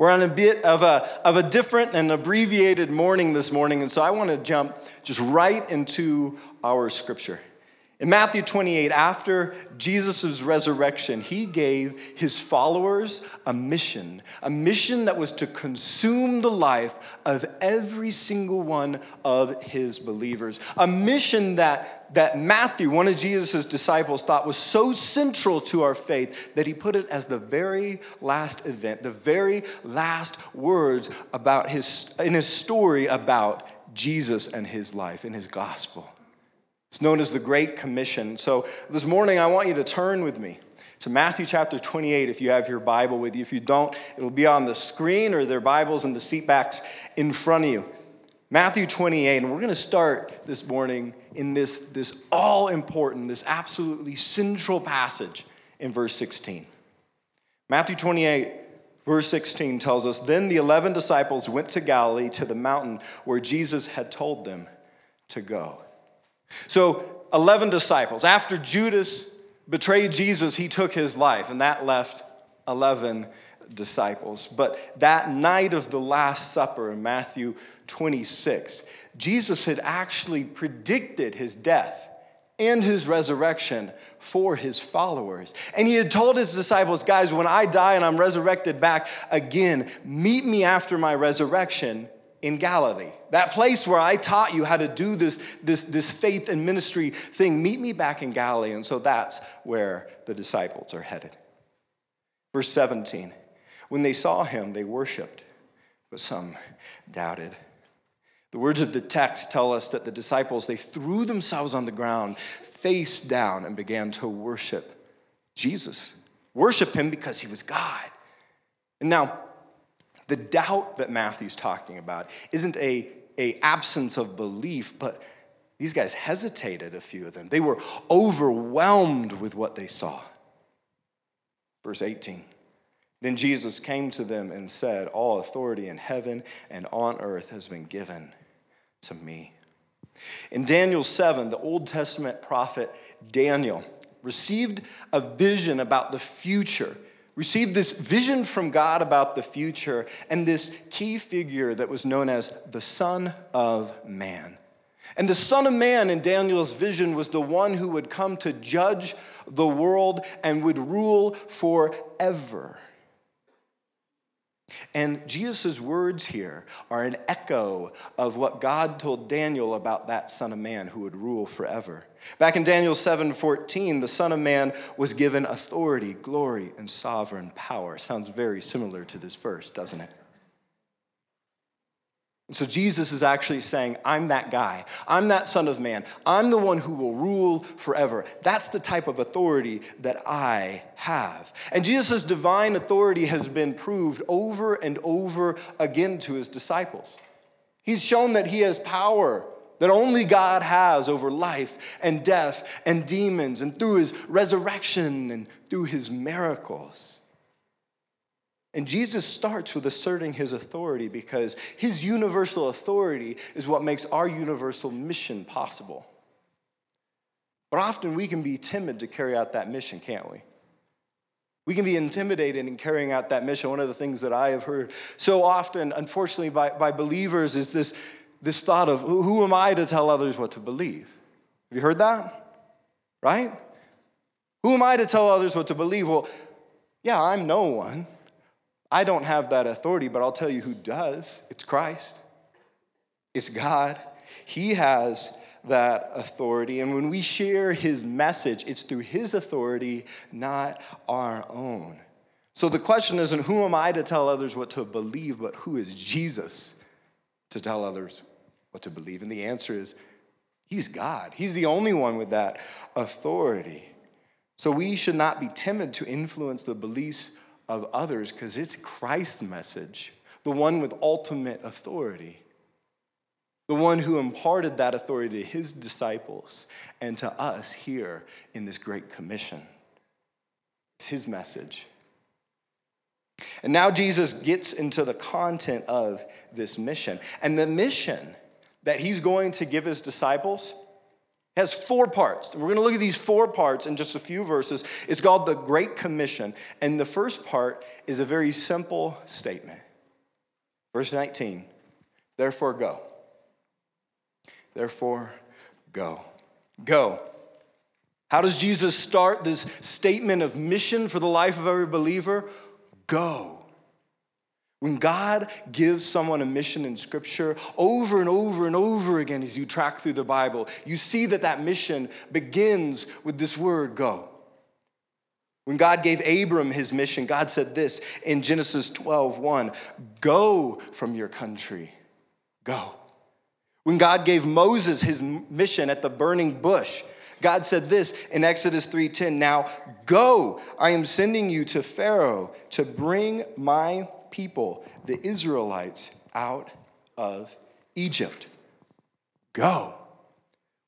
We're on a bit of a, of a different and abbreviated morning this morning, and so I want to jump just right into our scripture. In Matthew 28, after Jesus' resurrection, he gave his followers a mission, a mission that was to consume the life of every single one of his believers. A mission that, that Matthew, one of Jesus' disciples, thought was so central to our faith that he put it as the very last event, the very last words about his, in his story about Jesus and his life, in his gospel. It's known as the Great Commission. So this morning, I want you to turn with me to Matthew chapter 28 if you have your Bible with you. If you don't, it'll be on the screen or their Bibles in the seat backs in front of you. Matthew 28, and we're going to start this morning in this, this all important, this absolutely central passage in verse 16. Matthew 28, verse 16 tells us Then the 11 disciples went to Galilee to the mountain where Jesus had told them to go. So, 11 disciples. After Judas betrayed Jesus, he took his life, and that left 11 disciples. But that night of the Last Supper in Matthew 26, Jesus had actually predicted his death and his resurrection for his followers. And he had told his disciples, guys, when I die and I'm resurrected back again, meet me after my resurrection in Galilee. That place where I taught you how to do this, this, this faith and ministry thing, meet me back in Galilee. And so that's where the disciples are headed. Verse 17 When they saw him, they worshiped, but some doubted. The words of the text tell us that the disciples, they threw themselves on the ground, face down, and began to worship Jesus. Worship him because he was God. And now, the doubt that Matthew's talking about isn't a, a absence of belief, but these guys hesitated, a few of them. They were overwhelmed with what they saw. Verse 18. Then Jesus came to them and said, All authority in heaven and on earth has been given to me. In Daniel 7, the Old Testament prophet Daniel received a vision about the future received this vision from God about the future and this key figure that was known as the Son of Man. And the Son of Man in Daniel's vision was the one who would come to judge the world and would rule forever. And Jesus' words here are an echo of what God told Daniel about that Son of Man who would rule forever. Back in Daniel 7 14, the Son of Man was given authority, glory, and sovereign power. Sounds very similar to this verse, doesn't it? And so Jesus is actually saying, I'm that guy. I'm that Son of Man. I'm the one who will rule forever. That's the type of authority that I have. And Jesus' divine authority has been proved over and over again to his disciples. He's shown that he has power that only God has over life and death and demons, and through his resurrection and through his miracles. And Jesus starts with asserting his authority because his universal authority is what makes our universal mission possible. But often we can be timid to carry out that mission, can't we? We can be intimidated in carrying out that mission. One of the things that I have heard so often, unfortunately, by, by believers is this, this thought of who am I to tell others what to believe? Have you heard that? Right? Who am I to tell others what to believe? Well, yeah, I'm no one. I don't have that authority, but I'll tell you who does. It's Christ, it's God. He has that authority. And when we share his message, it's through his authority, not our own. So the question isn't who am I to tell others what to believe, but who is Jesus to tell others what to believe? And the answer is he's God. He's the only one with that authority. So we should not be timid to influence the beliefs of others because it's Christ's message, the one with ultimate authority, the one who imparted that authority to his disciples and to us here in this Great Commission. It's his message. And now Jesus gets into the content of this mission. And the mission that he's going to give his disciples has four parts. And we're going to look at these four parts in just a few verses. It's called the Great Commission. And the first part is a very simple statement Verse 19, therefore go. Therefore go. Go. How does Jesus start this statement of mission for the life of every believer? Go. When God gives someone a mission in Scripture over and over and over again as you track through the Bible, you see that that mission begins with this word go. When God gave Abram his mission, God said this in Genesis 12 1 Go from your country, go. When God gave Moses his mission at the burning bush, God said this in Exodus 3:10, "Now go, I am sending you to Pharaoh to bring my people, the Israelites, out of Egypt." Go.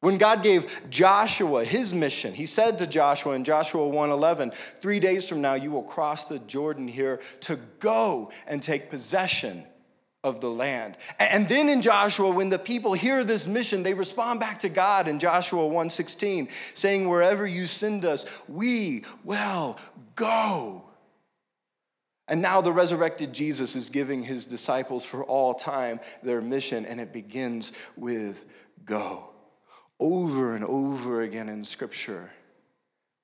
When God gave Joshua his mission, he said to Joshua in Joshua 1:11, 3 days from now you will cross the Jordan here to go and take possession of the land. And then in Joshua, when the people hear this mission, they respond back to God in Joshua 1:16, saying, Wherever you send us, we will go. And now the resurrected Jesus is giving his disciples for all time their mission, and it begins with go. Over and over again in Scripture.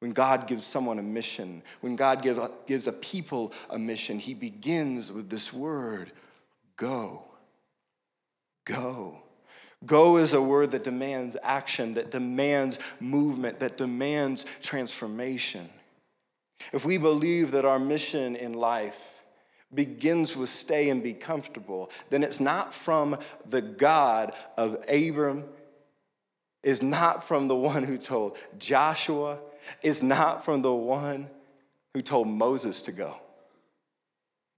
When God gives someone a mission, when God gives a, gives a people a mission, he begins with this word Go. Go. Go is a word that demands action, that demands movement, that demands transformation. If we believe that our mission in life begins with stay and be comfortable, then it's not from the God of Abram, it's not from the one who told Joshua, it's not from the one who told Moses to go.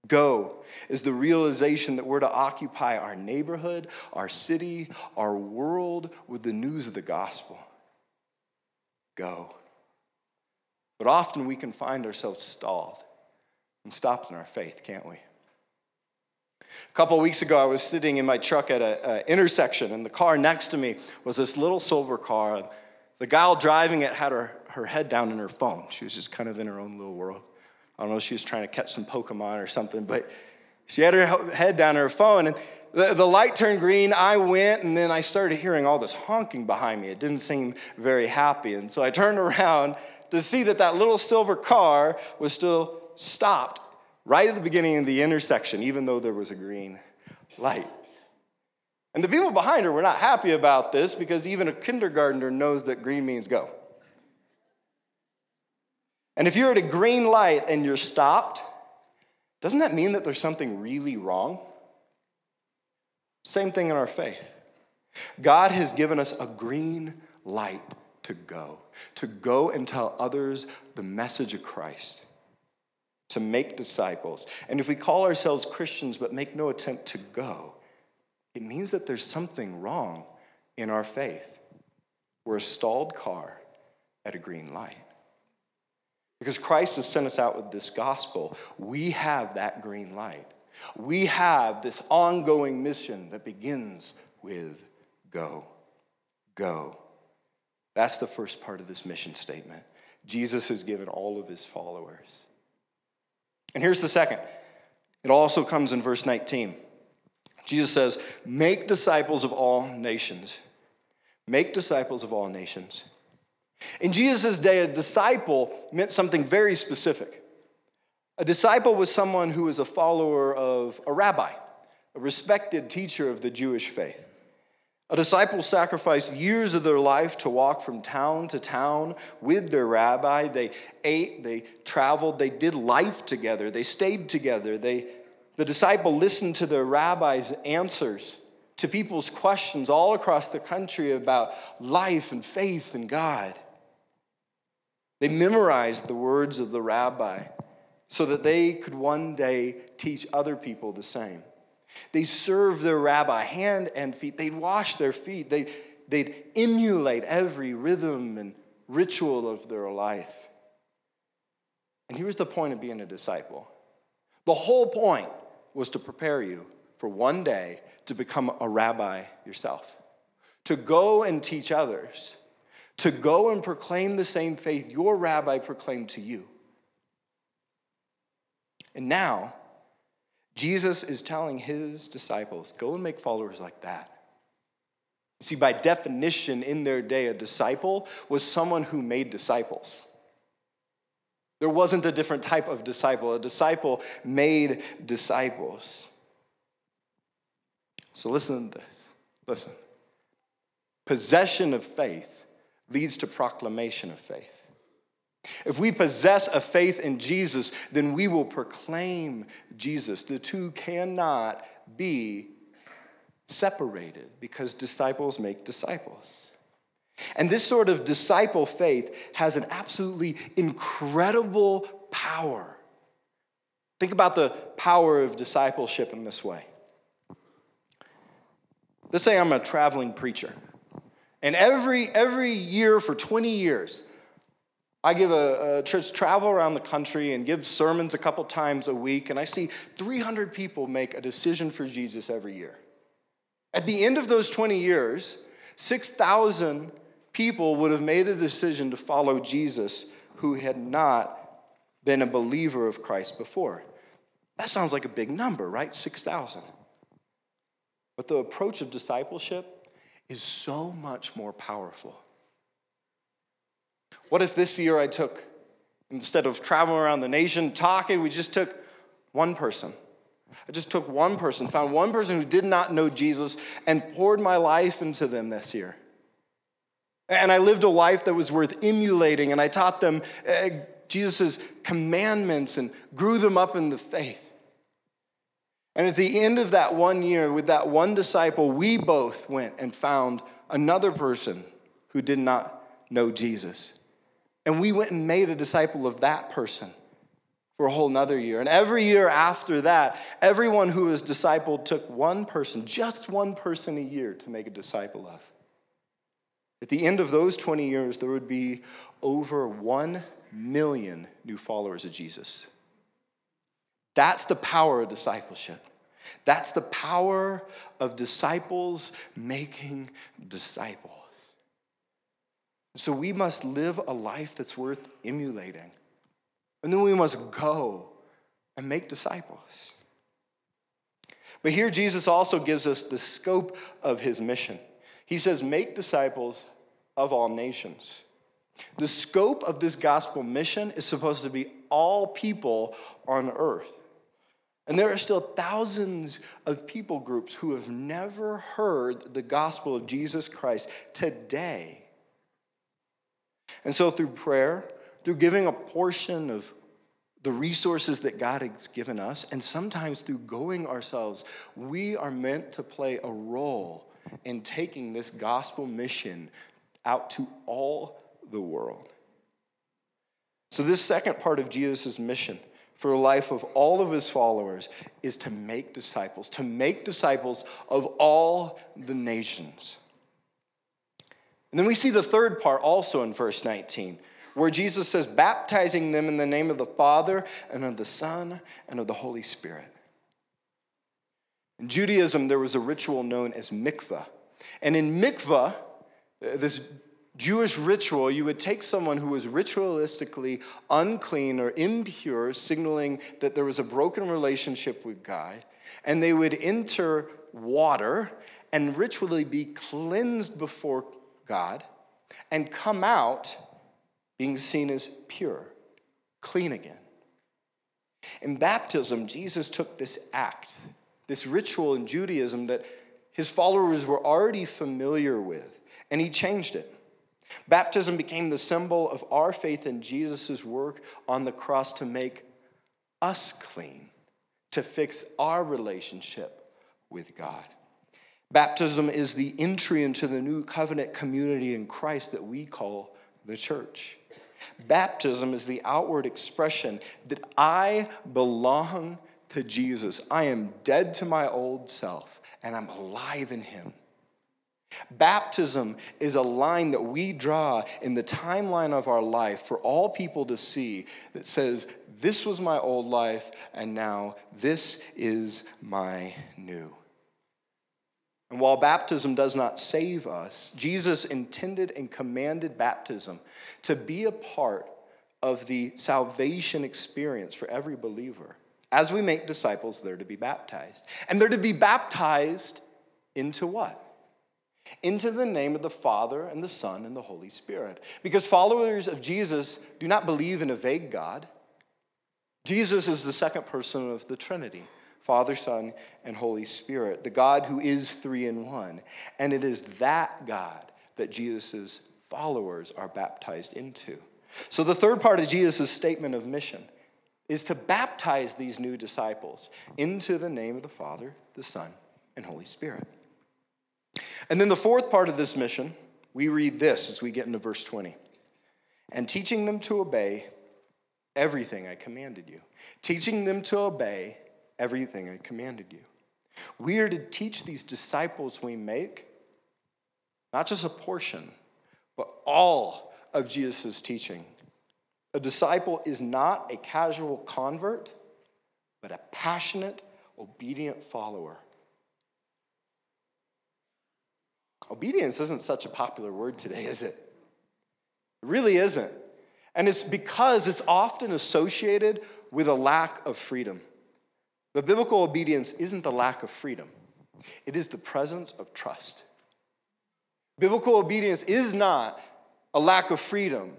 Go is the realization that we're to occupy our neighborhood, our city, our world with the news of the gospel. Go. But often we can find ourselves stalled and stopped in our faith, can't we? A couple of weeks ago, I was sitting in my truck at an intersection, and the car next to me was this little silver car. The gal driving it had her, her head down in her phone. She was just kind of in her own little world. I don't know, if she was trying to catch some Pokemon or something, but she had her head down in her phone and the, the light turned green. I went and then I started hearing all this honking behind me. It didn't seem very happy. And so I turned around to see that that little silver car was still stopped right at the beginning of the intersection, even though there was a green light. And the people behind her were not happy about this because even a kindergartner knows that green means go. And if you're at a green light and you're stopped, doesn't that mean that there's something really wrong? Same thing in our faith. God has given us a green light to go, to go and tell others the message of Christ, to make disciples. And if we call ourselves Christians but make no attempt to go, it means that there's something wrong in our faith. We're a stalled car at a green light. Because Christ has sent us out with this gospel, we have that green light. We have this ongoing mission that begins with go. Go. That's the first part of this mission statement. Jesus has given all of his followers. And here's the second it also comes in verse 19. Jesus says, Make disciples of all nations. Make disciples of all nations. In Jesus' day, a disciple meant something very specific. A disciple was someone who was a follower of a rabbi, a respected teacher of the Jewish faith. A disciple sacrificed years of their life to walk from town to town with their rabbi. They ate, they traveled, they did life together, they stayed together. They, the disciple listened to their rabbi's answers to people's questions all across the country about life and faith and God. They memorized the words of the rabbi so that they could one day teach other people the same. They serve their rabbi hand and feet. They'd wash their feet. They'd, they'd emulate every rhythm and ritual of their life. And here's the point of being a disciple the whole point was to prepare you for one day to become a rabbi yourself, to go and teach others to go and proclaim the same faith your rabbi proclaimed to you. And now, Jesus is telling his disciples, go and make followers like that. You see, by definition, in their day, a disciple was someone who made disciples. There wasn't a different type of disciple. A disciple made disciples. So listen to this. Listen. Possession of faith leads to proclamation of faith. If we possess a faith in Jesus, then we will proclaim Jesus. The two cannot be separated because disciples make disciples. And this sort of disciple faith has an absolutely incredible power. Think about the power of discipleship in this way. Let's say I'm a traveling preacher. And every, every year for 20 years, I give a, a, church travel around the country and give sermons a couple times a week, and I see 300 people make a decision for Jesus every year. At the end of those 20 years, 6,000 people would have made a decision to follow Jesus who had not been a believer of Christ before. That sounds like a big number, right? 6,000. But the approach of discipleship is so much more powerful. What if this year I took, instead of traveling around the nation talking, we just took one person? I just took one person, found one person who did not know Jesus, and poured my life into them this year. And I lived a life that was worth emulating, and I taught them uh, Jesus' commandments and grew them up in the faith. And at the end of that one year, with that one disciple, we both went and found another person who did not know Jesus. And we went and made a disciple of that person for a whole nother year. And every year after that, everyone who was discipled took one person, just one person a year to make a disciple of. At the end of those 20 years, there would be over 1 million new followers of Jesus. That's the power of discipleship. That's the power of disciples making disciples. So we must live a life that's worth emulating. And then we must go and make disciples. But here Jesus also gives us the scope of his mission. He says, Make disciples of all nations. The scope of this gospel mission is supposed to be all people on earth. And there are still thousands of people groups who have never heard the gospel of Jesus Christ today. And so, through prayer, through giving a portion of the resources that God has given us, and sometimes through going ourselves, we are meant to play a role in taking this gospel mission out to all the world. So, this second part of Jesus' mission for the life of all of his followers is to make disciples, to make disciples of all the nations. And then we see the third part also in verse 19 where Jesus says, baptizing them in the name of the Father and of the Son and of the Holy Spirit. In Judaism, there was a ritual known as mikvah. And in mikvah, uh, this Jewish ritual, you would take someone who was ritualistically unclean or impure, signaling that there was a broken relationship with God, and they would enter water and ritually be cleansed before God and come out being seen as pure, clean again. In baptism, Jesus took this act, this ritual in Judaism that his followers were already familiar with, and he changed it. Baptism became the symbol of our faith in Jesus' work on the cross to make us clean, to fix our relationship with God. Baptism is the entry into the new covenant community in Christ that we call the church. Baptism is the outward expression that I belong to Jesus. I am dead to my old self and I'm alive in him. Baptism is a line that we draw in the timeline of our life for all people to see that says, This was my old life, and now this is my new. And while baptism does not save us, Jesus intended and commanded baptism to be a part of the salvation experience for every believer As we make disciples, they're to be baptized. And they're to be baptized into what? Into the name of the Father and the Son and the Holy Spirit. Because followers of Jesus do not believe in a vague God. Jesus is the second person of the Trinity Father, Son, and Holy Spirit, the God who is three in one. And it is that God that Jesus' followers are baptized into. So, the third part of Jesus' statement of mission is to baptize these new disciples into the name of the Father, the Son, and Holy Spirit. And then the fourth part of this mission, we read this as we get into verse 20 and teaching them to obey everything I commanded you. Teaching them to obey everything I commanded you. We are to teach these disciples we make not just a portion, but all of Jesus' teaching a disciple is not a casual convert, but a passionate, obedient follower. Obedience isn't such a popular word today, is it? It really isn't. And it's because it's often associated with a lack of freedom. But biblical obedience isn't the lack of freedom, it is the presence of trust. Biblical obedience is not a lack of freedom,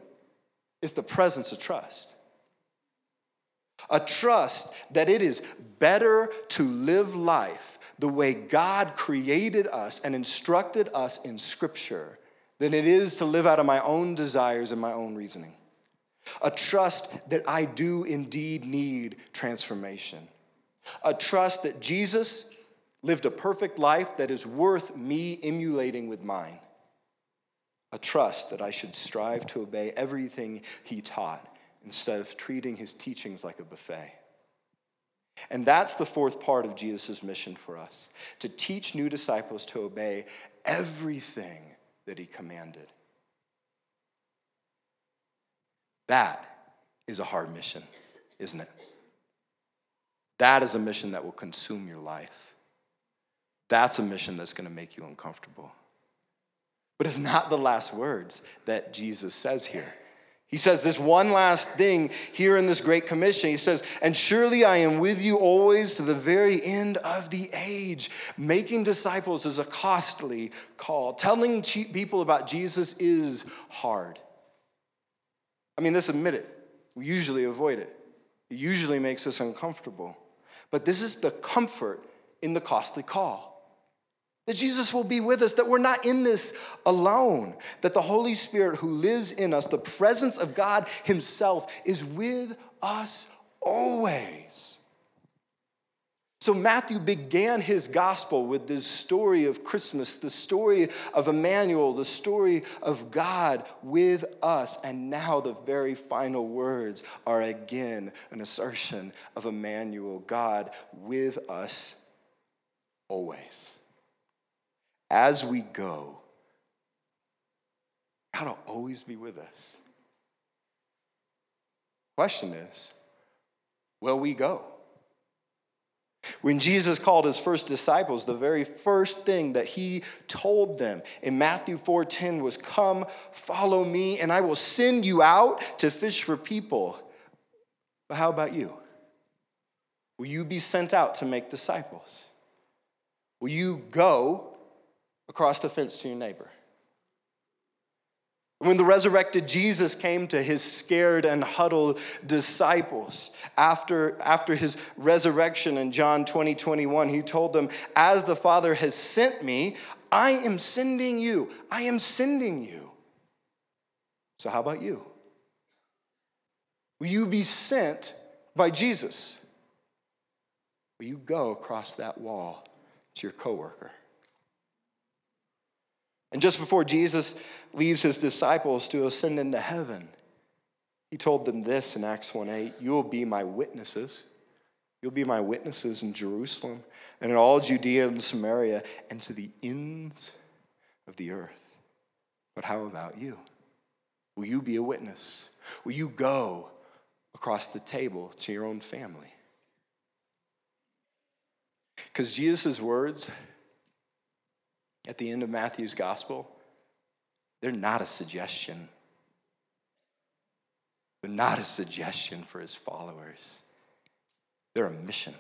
it's the presence of trust. A trust that it is better to live life the way God created us and instructed us in Scripture than it is to live out of my own desires and my own reasoning. A trust that I do indeed need transformation. A trust that Jesus lived a perfect life that is worth me emulating with mine a trust that I should strive to obey everything he taught instead of treating his teachings like a buffet. And that's the fourth part of Jesus' mission for us to teach new disciples to obey everything that he commanded. That is a hard mission, isn't it? That is a mission that will consume your life. That's a mission that's going to make you uncomfortable. But it's not the last words that Jesus says here. He says this one last thing here in this Great Commission. He says, And surely I am with you always to the very end of the age. Making disciples is a costly call. Telling people about Jesus is hard. I mean, let's admit it. We usually avoid it, it usually makes us uncomfortable. But this is the comfort in the costly call that Jesus will be with us, that we're not in this alone, that the Holy Spirit who lives in us, the presence of God Himself, is with us always. So, Matthew began his gospel with this story of Christmas, the story of Emmanuel, the story of God with us. And now, the very final words are again an assertion of Emmanuel, God with us always as we go, God will always be with us. Question is, will we go? When Jesus called his first disciples, the very first thing that he told them in Matthew 4:10 was, "Come, follow me, and I will send you out to fish for people." But how about you? Will you be sent out to make disciples? Will you go across the fence to your neighbor. When the resurrected Jesus came to his scared and huddled disciples after, after his resurrection in John 20, 21, he told them, As the Father has sent me, I am sending you. I am sending you. So, how about you? Will you be sent by Jesus? Will you go across that wall to your coworker? And just before Jesus leaves his disciples to ascend into heaven, he told them this in Acts 1 8 You will be my witnesses. You'll be my witnesses in Jerusalem and in all Judea and Samaria and to the ends of the earth. But how about you? Will you be a witness? Will you go across the table to your own family? Because Jesus' words at the end of Matthew's gospel, they're not a suggestion. They're not a suggestion for his followers. they're a mission.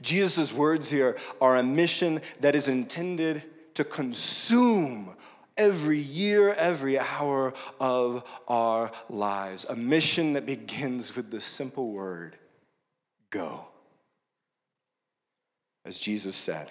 Jesus' words here are a mission that is intended to consume every year, every hour of our lives. A mission that begins with the simple word go. As Jesus said,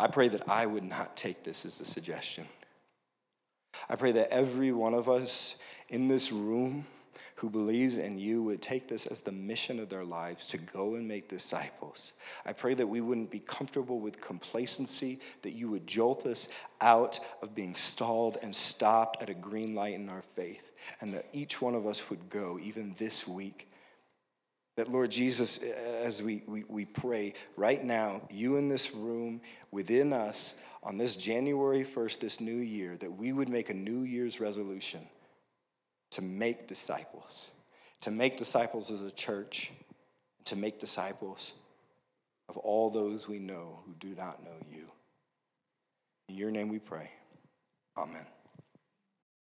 I pray that I would not take this as a suggestion. I pray that every one of us in this room who believes in you would take this as the mission of their lives to go and make disciples. I pray that we wouldn't be comfortable with complacency, that you would jolt us out of being stalled and stopped at a green light in our faith, and that each one of us would go, even this week. That, Lord Jesus, as we, we, we pray right now, you in this room, within us, on this January 1st, this new year, that we would make a New Year's resolution to make disciples, to make disciples as a church, to make disciples of all those we know who do not know you. In your name we pray. Amen.